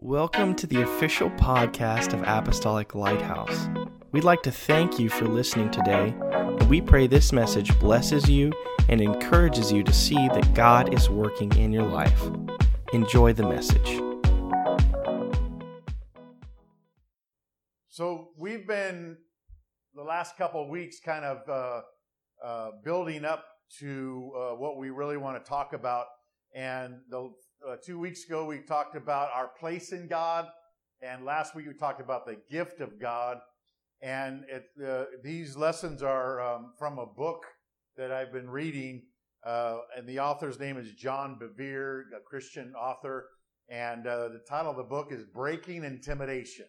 Welcome to the official podcast of Apostolic Lighthouse. We'd like to thank you for listening today, and we pray this message blesses you and encourages you to see that God is working in your life. Enjoy the message. So we've been the last couple of weeks kind of uh, uh, building up to uh, what we really want to talk about. And the uh, two weeks ago we talked about our place in God, and last week we talked about the gift of God. And it, uh, these lessons are um, from a book that I've been reading, uh, and the author's name is John Bevere, a Christian author. And the title of the book is Breaking Intimidation.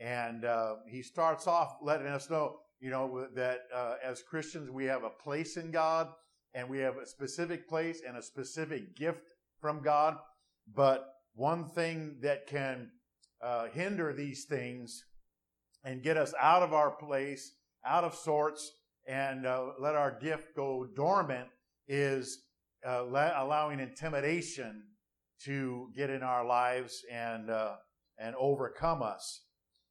And uh, he starts off letting us know, you know, that uh, as Christians we have a place in God, and we have a specific place and a specific gift from God. But one thing that can uh, hinder these things and get us out of our place, out of sorts, and uh, let our gift go dormant is uh, allowing intimidation to get in our lives and uh, and overcome us.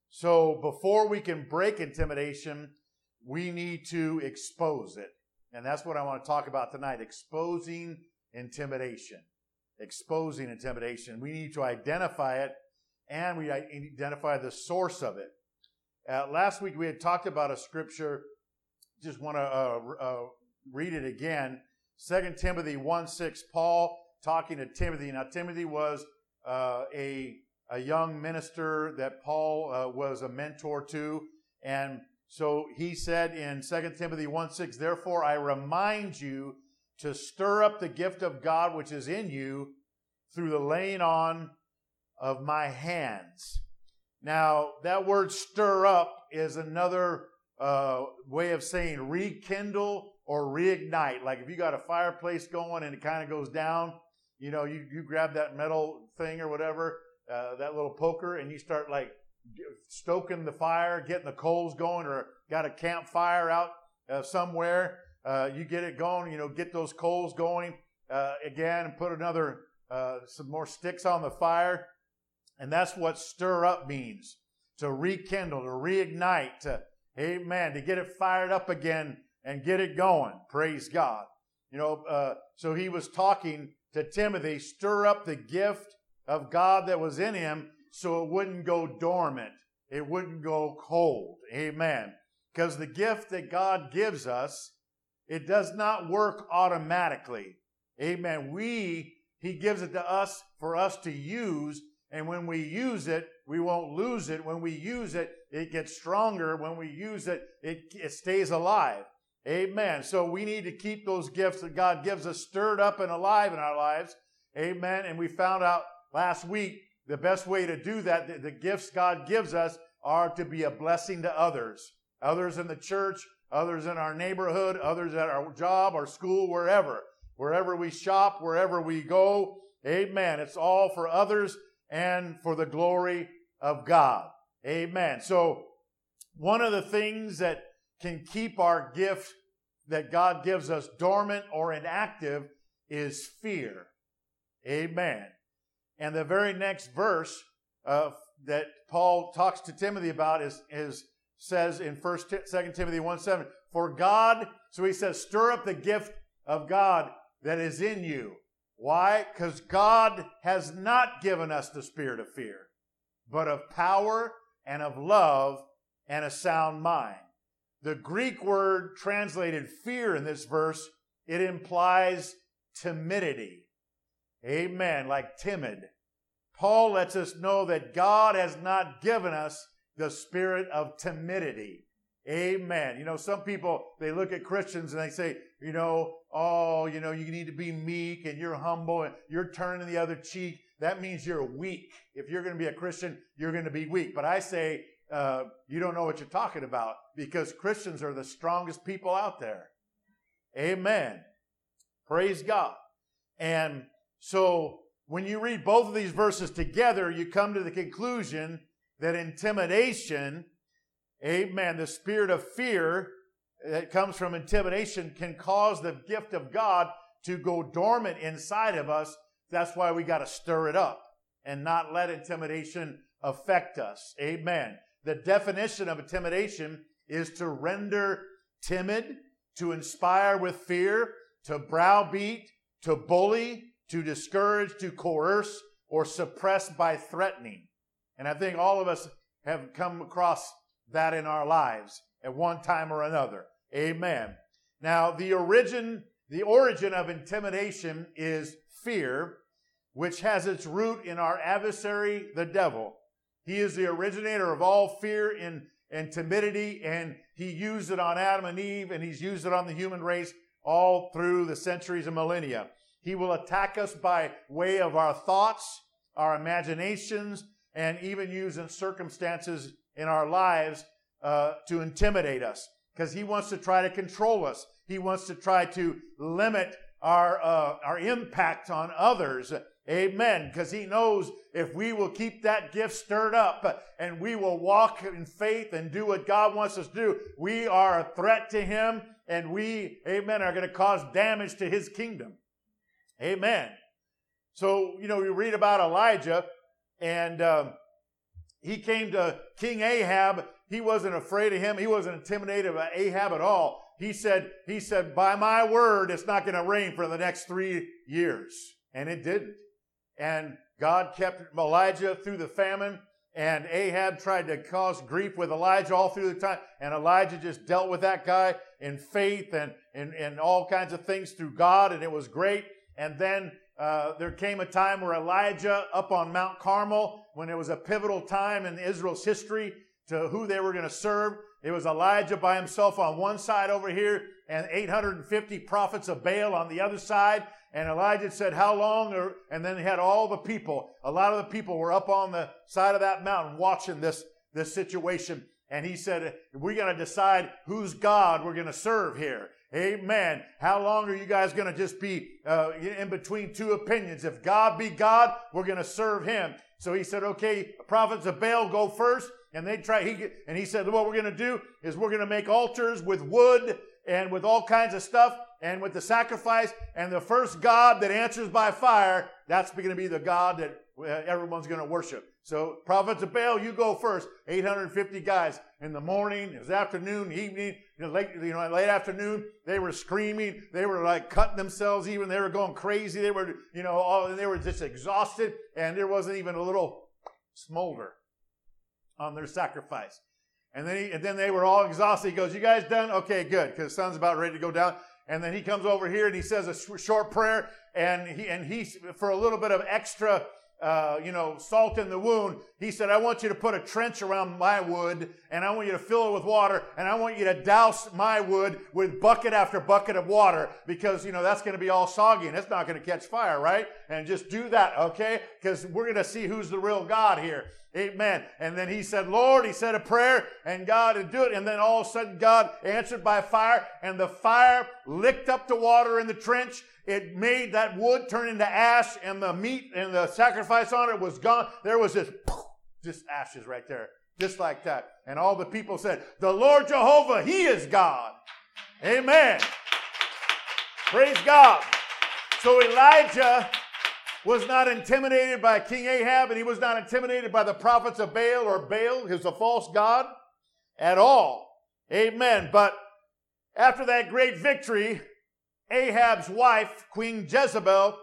So before we can break intimidation, we need to expose it. And that's what I want to talk about tonight exposing intimidation. Exposing intimidation. We need to identify it and we identify the source of it. Uh, last week we had talked about a scripture. Just want to uh, uh, read it again. 2 Timothy 1 6, Paul talking to Timothy. Now, Timothy was uh, a a young minister that Paul uh, was a mentor to. And so he said in 2 Timothy 1 6, Therefore I remind you to stir up the gift of God which is in you through the laying on of my hands. Now, that word stir up is another uh, way of saying rekindle or reignite. Like if you got a fireplace going and it kind of goes down, you know, you, you grab that metal thing or whatever uh, that little poker and you start like stoking the fire, getting the coals going, or got a campfire out uh, somewhere, uh, you get it going. You know, get those coals going uh, again, and put another uh, some more sticks on the fire, and that's what stir up means to rekindle, to reignite, to amen, to get it fired up again and get it going. Praise God. You know, uh, so he was talking to Timothy, stir up the gift of God that was in him so it wouldn't go dormant. It wouldn't go cold. Amen. Because the gift that God gives us, it does not work automatically. Amen. We, He gives it to us for us to use. And when we use it, we won't lose it. When we use it, it gets stronger. When we use it, it, it stays alive. Amen. So we need to keep those gifts that God gives us stirred up and alive in our lives. Amen. And we found out last week, the best way to do that, the, the gifts God gives us are to be a blessing to others. Others in the church, others in our neighborhood, others at our job our school, wherever. Wherever we shop, wherever we go. Amen. It's all for others and for the glory of God. Amen. So, one of the things that can keep our gift that God gives us dormant or inactive is fear. Amen. And the very next verse uh, that Paul talks to Timothy about is, is says in First, Second Timothy one seven. For God, so he says, stir up the gift of God that is in you. Why? Because God has not given us the spirit of fear, but of power and of love and a sound mind. The Greek word translated fear in this verse, it implies timidity. Amen. Like timid. Paul lets us know that God has not given us the spirit of timidity. Amen. You know, some people, they look at Christians and they say, you know, oh, you know, you need to be meek and you're humble and you're turning the other cheek. That means you're weak. If you're going to be a Christian, you're going to be weak. But I say, uh, you don't know what you're talking about because Christians are the strongest people out there. Amen. Praise God. And so when you read both of these verses together, you come to the conclusion that intimidation, amen, the spirit of fear that comes from intimidation can cause the gift of God to go dormant inside of us. That's why we got to stir it up and not let intimidation affect us. Amen. The definition of intimidation is to render timid, to inspire with fear, to browbeat, to bully, to discourage, to coerce, or suppress by threatening. And I think all of us have come across that in our lives at one time or another. Amen. Now, the origin, the origin of intimidation is fear, which has its root in our adversary, the devil. He is the originator of all fear and, and timidity, and he used it on Adam and Eve, and he's used it on the human race all through the centuries and millennia. He will attack us by way of our thoughts, our imaginations, and even use circumstances in our lives uh, to intimidate us because he wants to try to control us. He wants to try to limit our, uh, our impact on others. Amen. Because he knows if we will keep that gift stirred up and we will walk in faith and do what God wants us to do, we are a threat to him and we, amen, are going to cause damage to his kingdom. Amen. So, you know, we read about Elijah and um, he came to King Ahab. He wasn't afraid of him. He wasn't intimidated by Ahab at all. He said, he said, by my word, it's not going to rain for the next three years. And it didn't. And God kept Elijah through the famine. And Ahab tried to cause grief with Elijah all through the time. And Elijah just dealt with that guy in faith and, and, and all kinds of things through God. And it was great. And then uh, there came a time where Elijah up on Mount Carmel, when it was a pivotal time in Israel's history to who they were going to serve. It was Elijah by himself on one side over here and 850 prophets of Baal on the other side. And Elijah said, How long? And then he had all the people. A lot of the people were up on the side of that mountain watching this, this situation. And he said, We're going to decide whose God we're going to serve here. Amen. How long are you guys going to just be uh, in between two opinions? If God be God, we're going to serve Him. So he said, okay, prophets of Baal go first. And they try, he, and he said, what we're going to do is we're going to make altars with wood and with all kinds of stuff and with the sacrifice. And the first God that answers by fire, that's going to be the God that uh, everyone's going to worship. So, prophets of Baal, you go first. 850 guys in the morning, it was afternoon, evening, you know, late, you know, late afternoon. They were screaming. They were like cutting themselves. Even they were going crazy. They were, you know, all, they were just exhausted, and there wasn't even a little smolder on their sacrifice. And then, he, and then they were all exhausted. He goes, "You guys done? Okay, good." Because the sun's about ready to go down. And then he comes over here and he says a short prayer, and he and he for a little bit of extra uh, you know, salt in the wound. He said, I want you to put a trench around my wood and I want you to fill it with water and I want you to douse my wood with bucket after bucket of water because, you know, that's going to be all soggy and it's not going to catch fire, right? And just do that, okay? Because we're going to see who's the real God here. Amen. And then he said, Lord, he said a prayer and God would do it. And then all of a sudden God answered by fire and the fire licked up the water in the trench it made that wood turn into ash, and the meat and the sacrifice on it was gone. There was just, just ashes right there, just like that. And all the people said, The Lord Jehovah, He is God. Amen. Praise God. So Elijah was not intimidated by King Ahab, and he was not intimidated by the prophets of Baal or Baal, who's a false god, at all. Amen. But after that great victory, Ahab's wife, Queen Jezebel,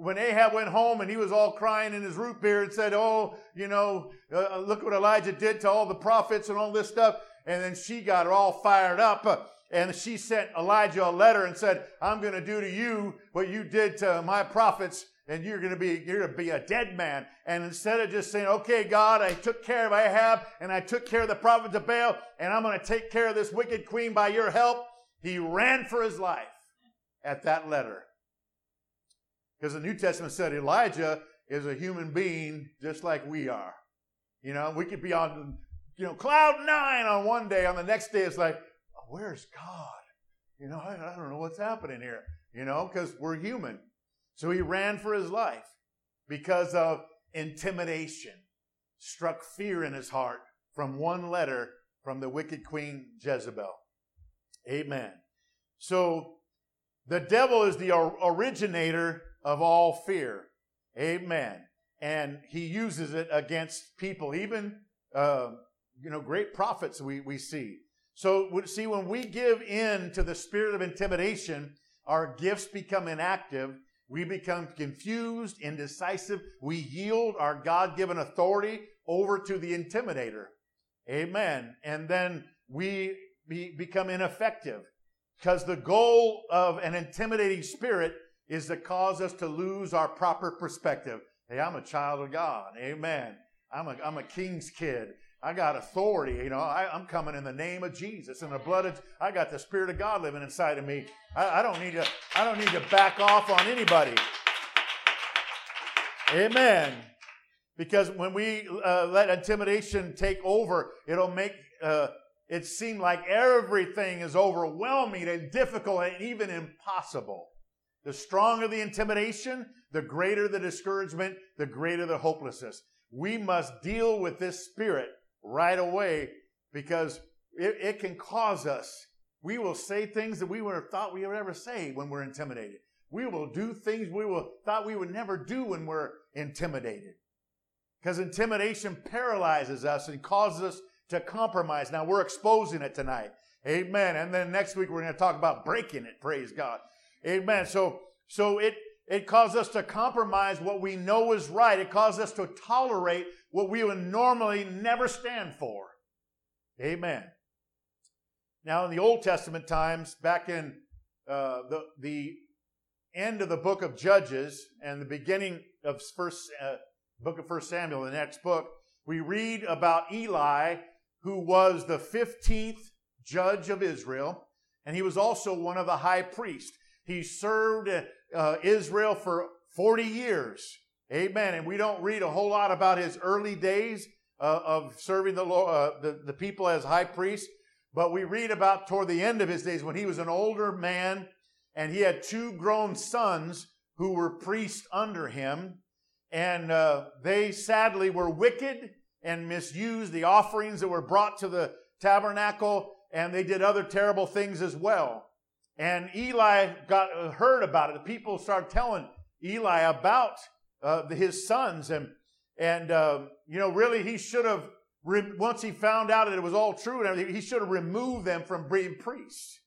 when Ahab went home and he was all crying in his root beer and said, Oh, you know, uh, uh, look what Elijah did to all the prophets and all this stuff. And then she got all fired up. Uh, and she sent Elijah a letter and said, I'm going to do to you what you did to my prophets and you're going to be you're going to be a dead man. And instead of just saying, "Okay, God, I took care of Ahab and I took care of the prophets of Baal, and I'm going to take care of this wicked queen by your help," he ran for his life at that letter. Because the New Testament said Elijah is a human being just like we are. You know, we could be on, you know, cloud nine on one day. On the next day, it's like, oh, where's God? You know, I, I don't know what's happening here, you know, because we're human. So he ran for his life because of intimidation, struck fear in his heart from one letter from the wicked queen Jezebel. Amen. So the devil is the originator of all fear. Amen. and he uses it against people, even uh, you know great prophets we we see. So see when we give in to the spirit of intimidation, our gifts become inactive. We become confused, indecisive. We yield our God given authority over to the intimidator. Amen. And then we be, become ineffective because the goal of an intimidating spirit is to cause us to lose our proper perspective. Hey, I'm a child of God. Amen. I'm a, I'm a king's kid. I got authority. You know, I, am coming in the name of Jesus and the blood of. I got the Spirit of God living inside of me. I, I don't need to. I don't need to back off on anybody. Amen. Because when we uh, let intimidation take over, it'll make uh, it seem like everything is overwhelming and difficult and even impossible. The stronger the intimidation, the greater the discouragement, the greater the hopelessness. We must deal with this spirit right away because it, it can cause us. We will say things that we would have thought we would ever say when we're intimidated. We will do things we will thought we would never do when we're intimidated. Because intimidation paralyzes us and causes us to compromise. Now we're exposing it tonight. Amen. And then next week we're going to talk about breaking it. Praise God. Amen. So, so it, it causes us to compromise what we know is right. It causes us to tolerate what we would normally never stand for. Amen. Now, in the Old Testament times, back in uh, the, the end of the book of Judges and the beginning of first uh, book of First Samuel, the next book, we read about Eli, who was the 15th judge of Israel, and he was also one of the high priests. He served uh, Israel for 40 years. Amen. And we don't read a whole lot about his early days uh, of serving the, uh, the, the people as high priest, but we read about toward the end of his days when he was an older man and he had two grown sons who were priests under him. And uh, they sadly were wicked and misused the offerings that were brought to the tabernacle, and they did other terrible things as well. And Eli got uh, heard about it. The people started telling Eli about uh, his sons. And, and uh, you know, really, he should have, re- once he found out that it was all true and everything, he should have removed them from being priests.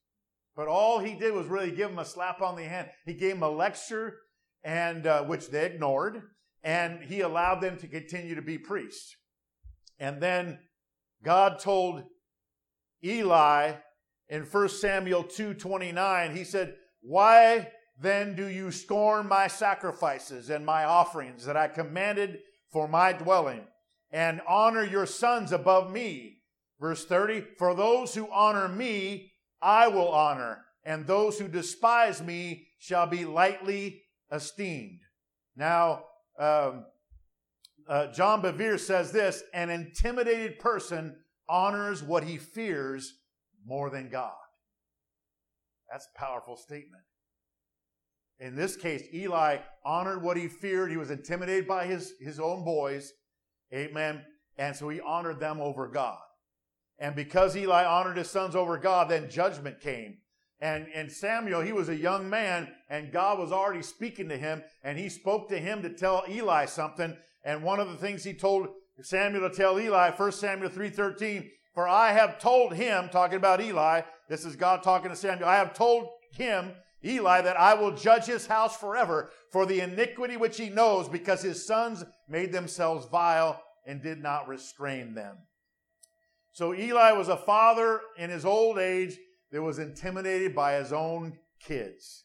But all he did was really give them a slap on the hand. He gave them a lecture, and uh, which they ignored, and he allowed them to continue to be priests. And then God told Eli in 1 Samuel 2:29, he said, "Why then do you scorn my sacrifices and my offerings that I commanded for my dwelling, and honor your sons above me. Verse 30 For those who honor me, I will honor, and those who despise me shall be lightly esteemed. Now, um, uh, John Bevere says this an intimidated person honors what he fears more than God. That's a powerful statement. In this case, Eli honored what he feared. He was intimidated by his, his own boys. Amen. And so he honored them over God. And because Eli honored his sons over God, then judgment came. And, and Samuel, he was a young man, and God was already speaking to him, and he spoke to him to tell Eli something. And one of the things he told Samuel to tell Eli, 1 Samuel 3.13, for I have told him, talking about Eli, this is God talking to Samuel, I have told him Eli that I will judge his house forever for the iniquity which he knows because his sons made themselves vile and did not restrain them. So Eli was a father in his old age that was intimidated by his own kids.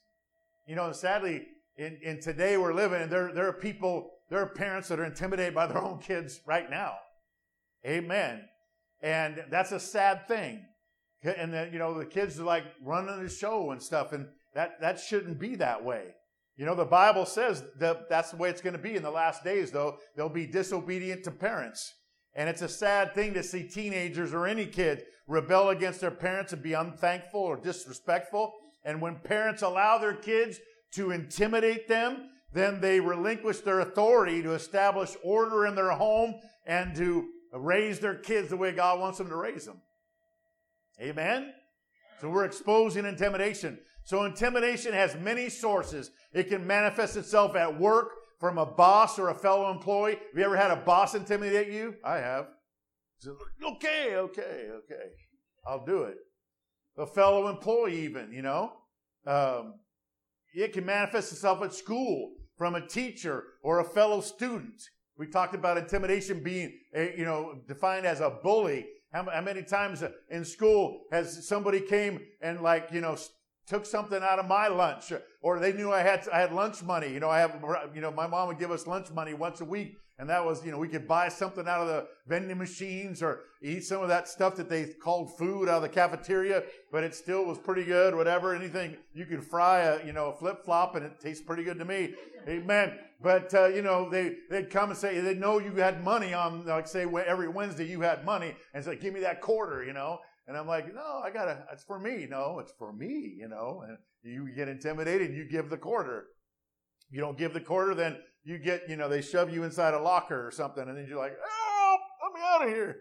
You know, sadly, in, in today we're living, and there, there are people, there are parents that are intimidated by their own kids right now. Amen. And that's a sad thing. And then, you know, the kids are like running the show and stuff. And that, that shouldn't be that way. You know, the Bible says that that's the way it's going to be in the last days, though. They'll be disobedient to parents. And it's a sad thing to see teenagers or any kid rebel against their parents and be unthankful or disrespectful. And when parents allow their kids to intimidate them, then they relinquish their authority to establish order in their home and to raise their kids the way God wants them to raise them. Amen? So we're exposing intimidation. So intimidation has many sources. It can manifest itself at work from a boss or a fellow employee? Have you ever had a boss intimidate you? I have. okay, okay, okay. I'll do it. A fellow employee, even, you know. Um, it can manifest itself at school from a teacher or a fellow student. We talked about intimidation being, eh, you know, defined as a bully. How, many times uh, in school has somebody came and like, you know, took something out of my lunch or they knew I had, I had lunch money. You know, I have, you know, my mom would give us lunch money once a week and that was, you know, we could buy something out of the vending machines or eat some of that stuff that they called food out of the cafeteria, but it still was pretty good, whatever. Anything you could fry a, you know, a flip flop and it tastes pretty good to me. Amen. But, uh, you know, they, they'd come and say, they know you had money on, like say every Wednesday you had money and say, give me that quarter, you know. And I'm like, no, I gotta, it's for me. No, it's for me, you know. And you get intimidated, you give the quarter. You don't give the quarter, then you get, you know, they shove you inside a locker or something, and then you're like, oh, let me out of here.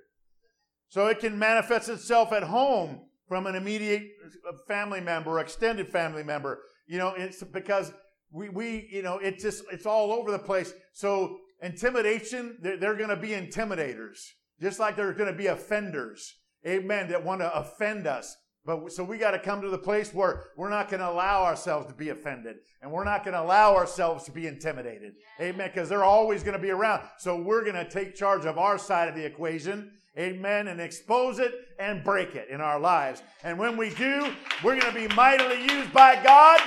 So it can manifest itself at home from an immediate uh, family member, extended family member. You know, it's because we, we you know, it's just, it's all over the place. So intimidation, they're, they're going to be intimidators, just like they're going to be offenders. Amen. That want to offend us. But so we got to come to the place where we're not going to allow ourselves to be offended and we're not going to allow ourselves to be intimidated. Amen. Because they're always going to be around. So we're going to take charge of our side of the equation. Amen. And expose it and break it in our lives. And when we do, we're going to be mightily used by God.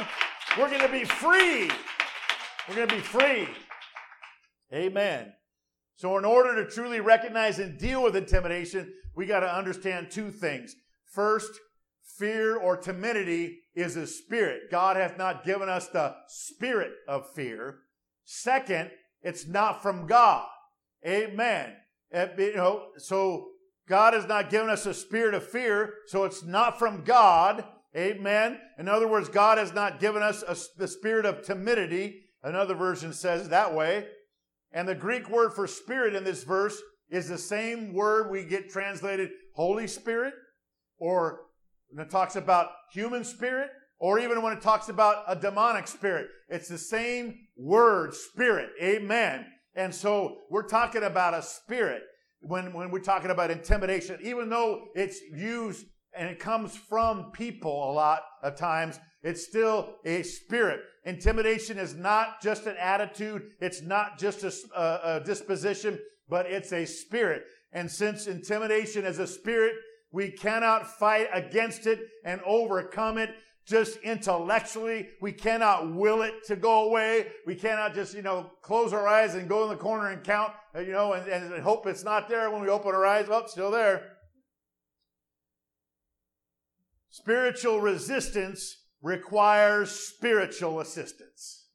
We're going to be free. We're going to be free. Amen. So in order to truly recognize and deal with intimidation, we got to understand two things. First, Fear or timidity is a spirit. God hath not given us the spirit of fear. Second, it's not from God. Amen. Eh, you know, so God has not given us a spirit of fear, so it's not from God. Amen. In other words, God has not given us a, the spirit of timidity. Another version says that way. And the Greek word for spirit in this verse is the same word we get translated Holy Spirit or when it talks about human spirit, or even when it talks about a demonic spirit, it's the same word, spirit. Amen. And so we're talking about a spirit when, when we're talking about intimidation, even though it's used and it comes from people a lot of times, it's still a spirit. Intimidation is not just an attitude. It's not just a, a, a disposition, but it's a spirit. And since intimidation is a spirit, we cannot fight against it and overcome it just intellectually. We cannot will it to go away. We cannot just, you know, close our eyes and go in the corner and count, uh, you know, and, and hope it's not there when we open our eyes. Oh, still there. Spiritual resistance requires spiritual assistance.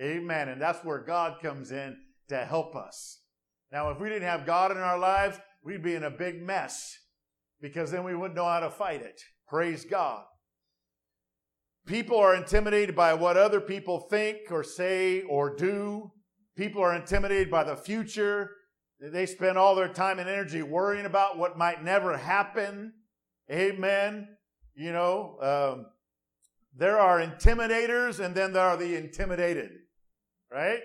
Amen. And that's where God comes in to help us. Now, if we didn't have God in our lives, we'd be in a big mess because then we wouldn't know how to fight it. Praise God. People are intimidated by what other people think or say or do. People are intimidated by the future. They spend all their time and energy worrying about what might never happen. Amen. You know, um, there are intimidators and then there are the intimidated, right?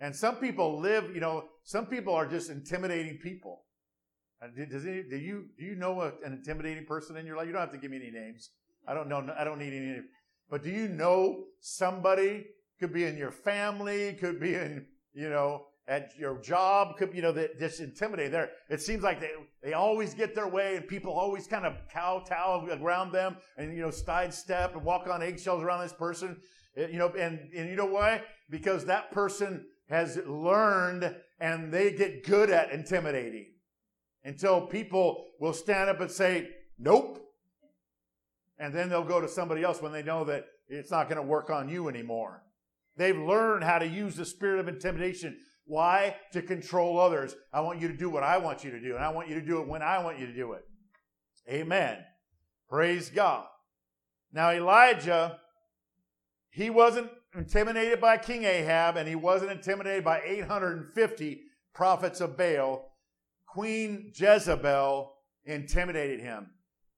And some people live, you know, some people are just intimidating people. Does any, do you do you know a, an intimidating person in your life? You don't have to give me any names. I don't know. I don't need any. But do you know somebody? Could be in your family. Could be in you know at your job. Could you know that just intimidate. There, it seems like they they always get their way, and people always kind of kowtow around them, and you know sidestep and walk on eggshells around this person. Eh, you know, and and you know why? Because that person has learned, and they get good at intimidating until people will stand up and say, nope. And then they'll go to somebody else when they know that it's not going to work on you anymore. They've learned how to use the spirit of intimidation. Why? To control others. I want you to do what I want you to do, and I want you to do it when I want you to do it. Amen. Praise God. Now, Elijah, he wasn't intimidated by King Ahab, and he wasn't intimidated by 850 prophets of Baal Queen Jezebel intimidated him.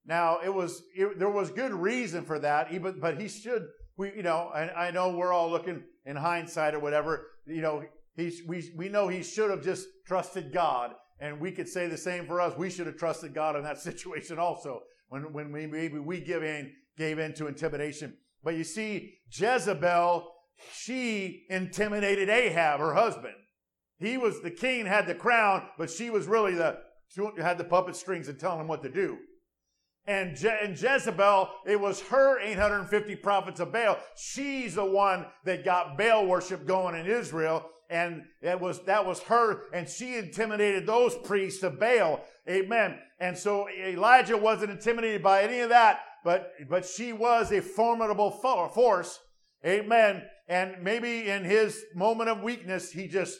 Now it was it, there was good reason for that, even but he should we you know I, I know we're all looking in hindsight or whatever, you know, he's, we, we know he should have just trusted God. And we could say the same for us. We should have trusted God in that situation also when, when we, maybe we give in, gave in to intimidation. But you see, Jezebel, she intimidated Ahab, her husband. He was the king, had the crown, but she was really the, had the puppet strings and telling him what to do. And, Je- and Jezebel, it was her 850 prophets of Baal. She's the one that got Baal worship going in Israel. And that was, that was her. And she intimidated those priests of Baal. Amen. And so Elijah wasn't intimidated by any of that, but, but she was a formidable force. Amen. And maybe in his moment of weakness, he just,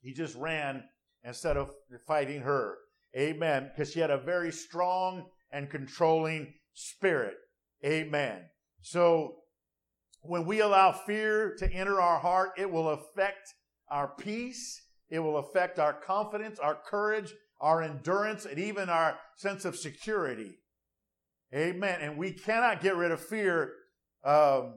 he just ran instead of fighting her. Amen. Because she had a very strong and controlling spirit. Amen. So when we allow fear to enter our heart, it will affect our peace. It will affect our confidence, our courage, our endurance, and even our sense of security. Amen. And we cannot get rid of fear um,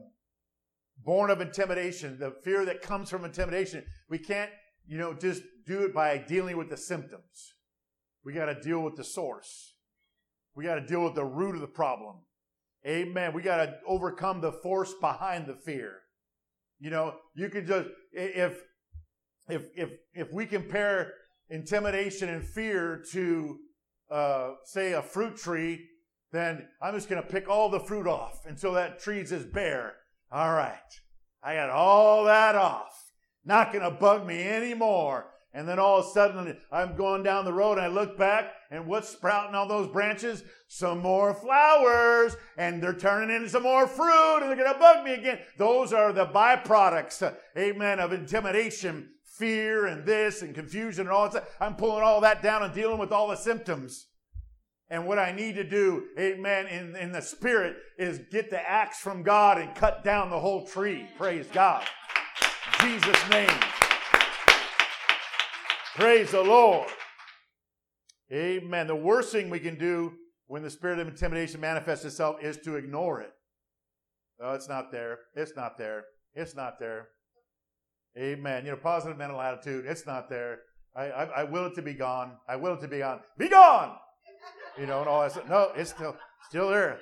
born of intimidation, the fear that comes from intimidation. We can't, you know, just do it by dealing with the symptoms. We got to deal with the source. We got to deal with the root of the problem. Amen. We got to overcome the force behind the fear. You know, you can just if if if if we compare intimidation and fear to uh, say a fruit tree, then I'm just going to pick all the fruit off until that tree's just bare. All right, I got all that off. Not going to bug me anymore. And then all of a sudden, I'm going down the road and I look back, and what's sprouting on those branches? Some more flowers, and they're turning into some more fruit, and they're going to bug me again. Those are the byproducts, amen, of intimidation, fear, and this, and confusion, and all that. I'm pulling all that down and dealing with all the symptoms. And what I need to do, amen, in, in the spirit is get the axe from God and cut down the whole tree. Praise God. Jesus' name. Praise the Lord. Amen. The worst thing we can do when the spirit of intimidation manifests itself is to ignore it. Oh, it's not there. It's not there. It's not there. Amen. You know, positive mental attitude. It's not there. I, I, I will it to be gone. I will it to be gone. Be gone. You know, and all that. No, it's still still there.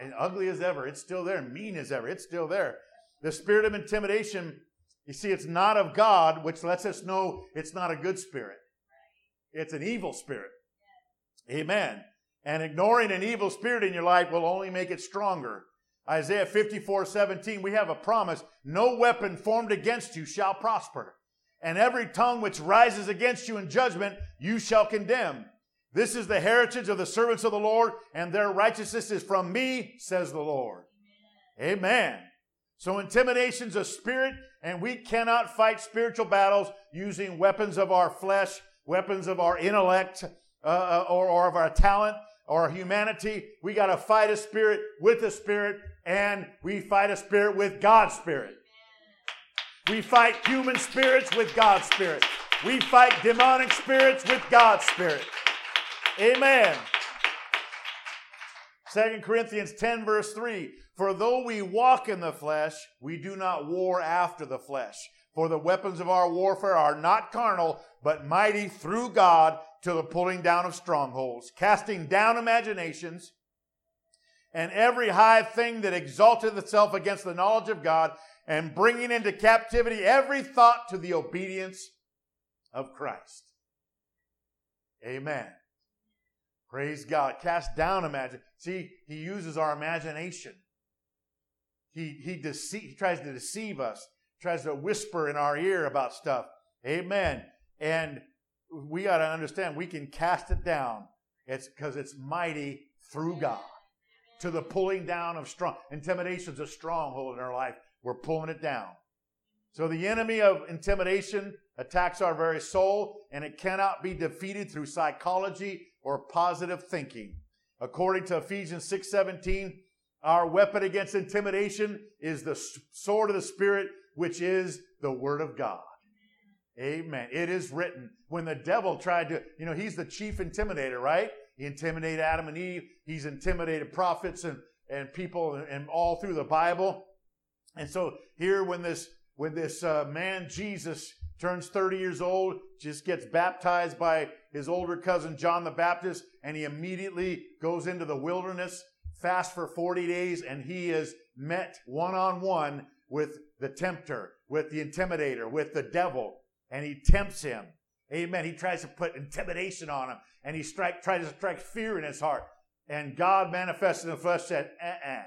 And ugly as ever. It's still there. Mean as ever. It's still there. The spirit of intimidation you see, it's not of God, which lets us know it's not a good spirit. It's an evil spirit. Amen. And ignoring an evil spirit in your life will only make it stronger. Isaiah 54, 17, we have a promise. No weapon formed against you shall prosper. And every tongue which rises against you in judgment, you shall condemn. This is the heritage of the servants of the Lord, and their righteousness is from me, says the Lord. Amen. Amen. So intimidation's a spirit and we cannot fight spiritual battles using weapons of our flesh, weapons of our intellect, uh, uh or, or of our talent or our humanity. We got to fight a spirit with a spirit, and we fight a spirit with God's spirit. We fight human spirits with God's spirit. We fight demonic spirits with God's spirit. Amen. 2 Corinthians 10, verse 3 For though we walk in the flesh, we do not war after the flesh. For the weapons of our warfare are not carnal, but mighty through God to the pulling down of strongholds, casting down imaginations and every high thing that exalteth itself against the knowledge of God, and bringing into captivity every thought to the obedience of Christ. Amen. Praise God. Cast down imagine. See, he uses our imagination. He, he, dece- he tries to deceive us, tries to whisper in our ear about stuff. Amen. And we got to understand we can cast it down. It's because it's mighty through God to the pulling down of strong. Intimidation is a stronghold in our life. We're pulling it down. So the enemy of intimidation attacks our very soul, and it cannot be defeated through psychology or positive thinking. According to Ephesians 6:17, our weapon against intimidation is the sword of the spirit, which is the word of God. Amen. It is written. When the devil tried to, you know, he's the chief intimidator, right? He intimidated Adam and Eve. He's intimidated prophets and, and people and, and all through the Bible. And so here, when this when this uh, man Jesus turns 30 years old, just gets baptized by his older cousin John the Baptist, and he immediately goes into the wilderness, fast for 40 days, and he is met one on one with the tempter, with the intimidator, with the devil, and he tempts him. Amen. He tries to put intimidation on him, and he strike, tries to strike fear in his heart. And God manifested in the flesh said, uh-uh.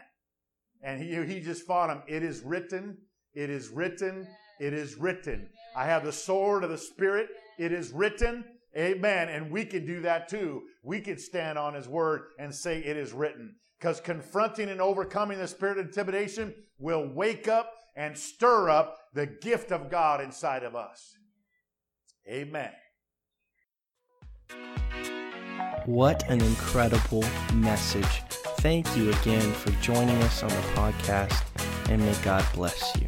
And he, he just fought him. It is written, it is written, it is written. I have the sword of the Spirit. It is written. Amen. And we can do that too. We can stand on His word and say it is written. Because confronting and overcoming the spirit of intimidation will wake up and stir up the gift of God inside of us. Amen. What an incredible message. Thank you again for joining us on the podcast, and may God bless you.